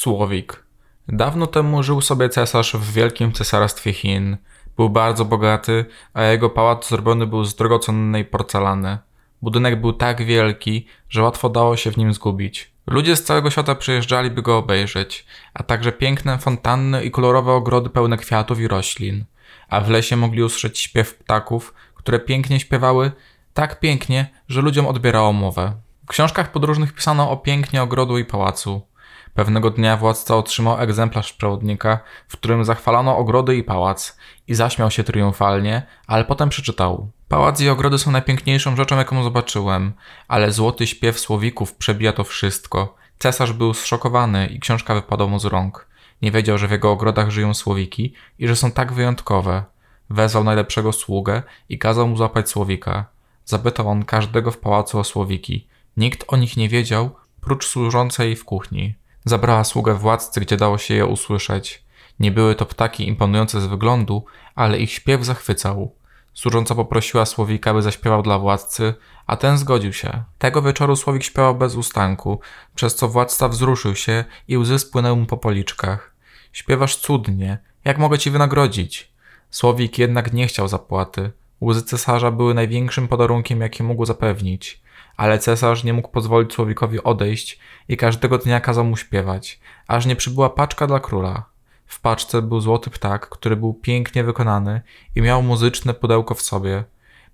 Słowik. Dawno temu żył sobie cesarz w wielkim cesarstwie Chin. Był bardzo bogaty, a jego pałac zrobiony był z drogocennej porcelany. Budynek był tak wielki, że łatwo dało się w nim zgubić. Ludzie z całego świata przyjeżdżali, by go obejrzeć, a także piękne fontanny i kolorowe ogrody pełne kwiatów i roślin. A w lesie mogli usłyszeć śpiew ptaków, które pięknie śpiewały, tak pięknie, że ludziom odbierało mowę. W książkach podróżnych pisano o pięknie ogrodu i pałacu. Pewnego dnia władca otrzymał egzemplarz przewodnika, w którym zachwalano ogrody i pałac i zaśmiał się triumfalnie, ale potem przeczytał. Pałac i ogrody są najpiękniejszą rzeczą, jaką zobaczyłem, ale złoty śpiew słowików przebija to wszystko. Cesarz był zszokowany i książka wypadła mu z rąk. Nie wiedział, że w jego ogrodach żyją słowiki i że są tak wyjątkowe. Wezwał najlepszego sługę i kazał mu złapać słowika. Zapytał on każdego w pałacu o słowiki. Nikt o nich nie wiedział, prócz służącej w kuchni. Zabrała sługę władcy, gdzie dało się je usłyszeć. Nie były to ptaki imponujące z wyglądu, ale ich śpiew zachwycał. Służąca poprosiła Słowika, by zaśpiewał dla władcy, a ten zgodził się. Tego wieczoru Słowik śpiewał bez ustanku, przez co władca wzruszył się i łzy spłynęły mu po policzkach. Śpiewasz cudnie, jak mogę ci wynagrodzić? Słowik jednak nie chciał zapłaty. Łzy cesarza były największym podarunkiem, jaki mógł zapewnić ale cesarz nie mógł pozwolić Słowikowi odejść i każdego dnia kazał mu śpiewać, aż nie przybyła paczka dla króla. W paczce był złoty ptak, który był pięknie wykonany i miał muzyczne pudełko w sobie.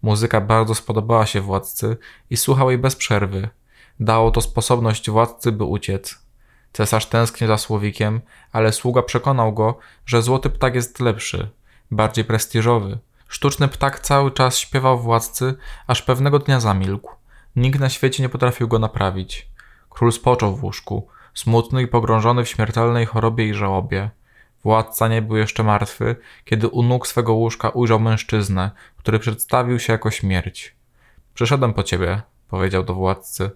Muzyka bardzo spodobała się władcy i słuchał jej bez przerwy. Dało to sposobność władcy, by uciec. Cesarz tęsknił za Słowikiem, ale sługa przekonał go, że złoty ptak jest lepszy, bardziej prestiżowy. Sztuczny ptak cały czas śpiewał władcy, aż pewnego dnia zamilkł. Nikt na świecie nie potrafił go naprawić. Król spoczął w łóżku, smutny i pogrążony w śmiertelnej chorobie i żałobie. Władca nie był jeszcze martwy, kiedy u nóg swego łóżka ujrzał mężczyznę, który przedstawił się jako śmierć. Przyszedłem po ciebie, powiedział do władcy,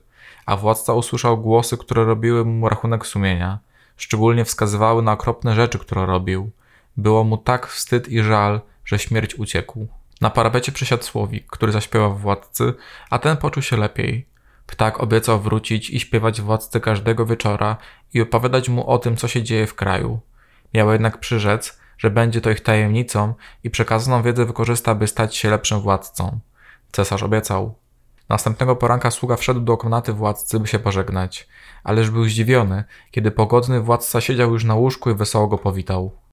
a władca usłyszał głosy, które robiły mu rachunek sumienia. Szczególnie wskazywały na okropne rzeczy, które robił. Było mu tak wstyd i żal, że śmierć uciekł. Na parapecie przesiadł słowik, który zaśpiewał władcy, a ten poczuł się lepiej. Ptak obiecał wrócić i śpiewać władcy każdego wieczora i opowiadać mu o tym, co się dzieje w kraju. Miał jednak przyrzec, że będzie to ich tajemnicą i przekazaną wiedzę wykorzysta, by stać się lepszym władcą. Cesarz obiecał. Następnego poranka sługa wszedł do komnaty władcy, by się pożegnać, ależ był zdziwiony, kiedy pogodny władca siedział już na łóżku i wesoło go powitał.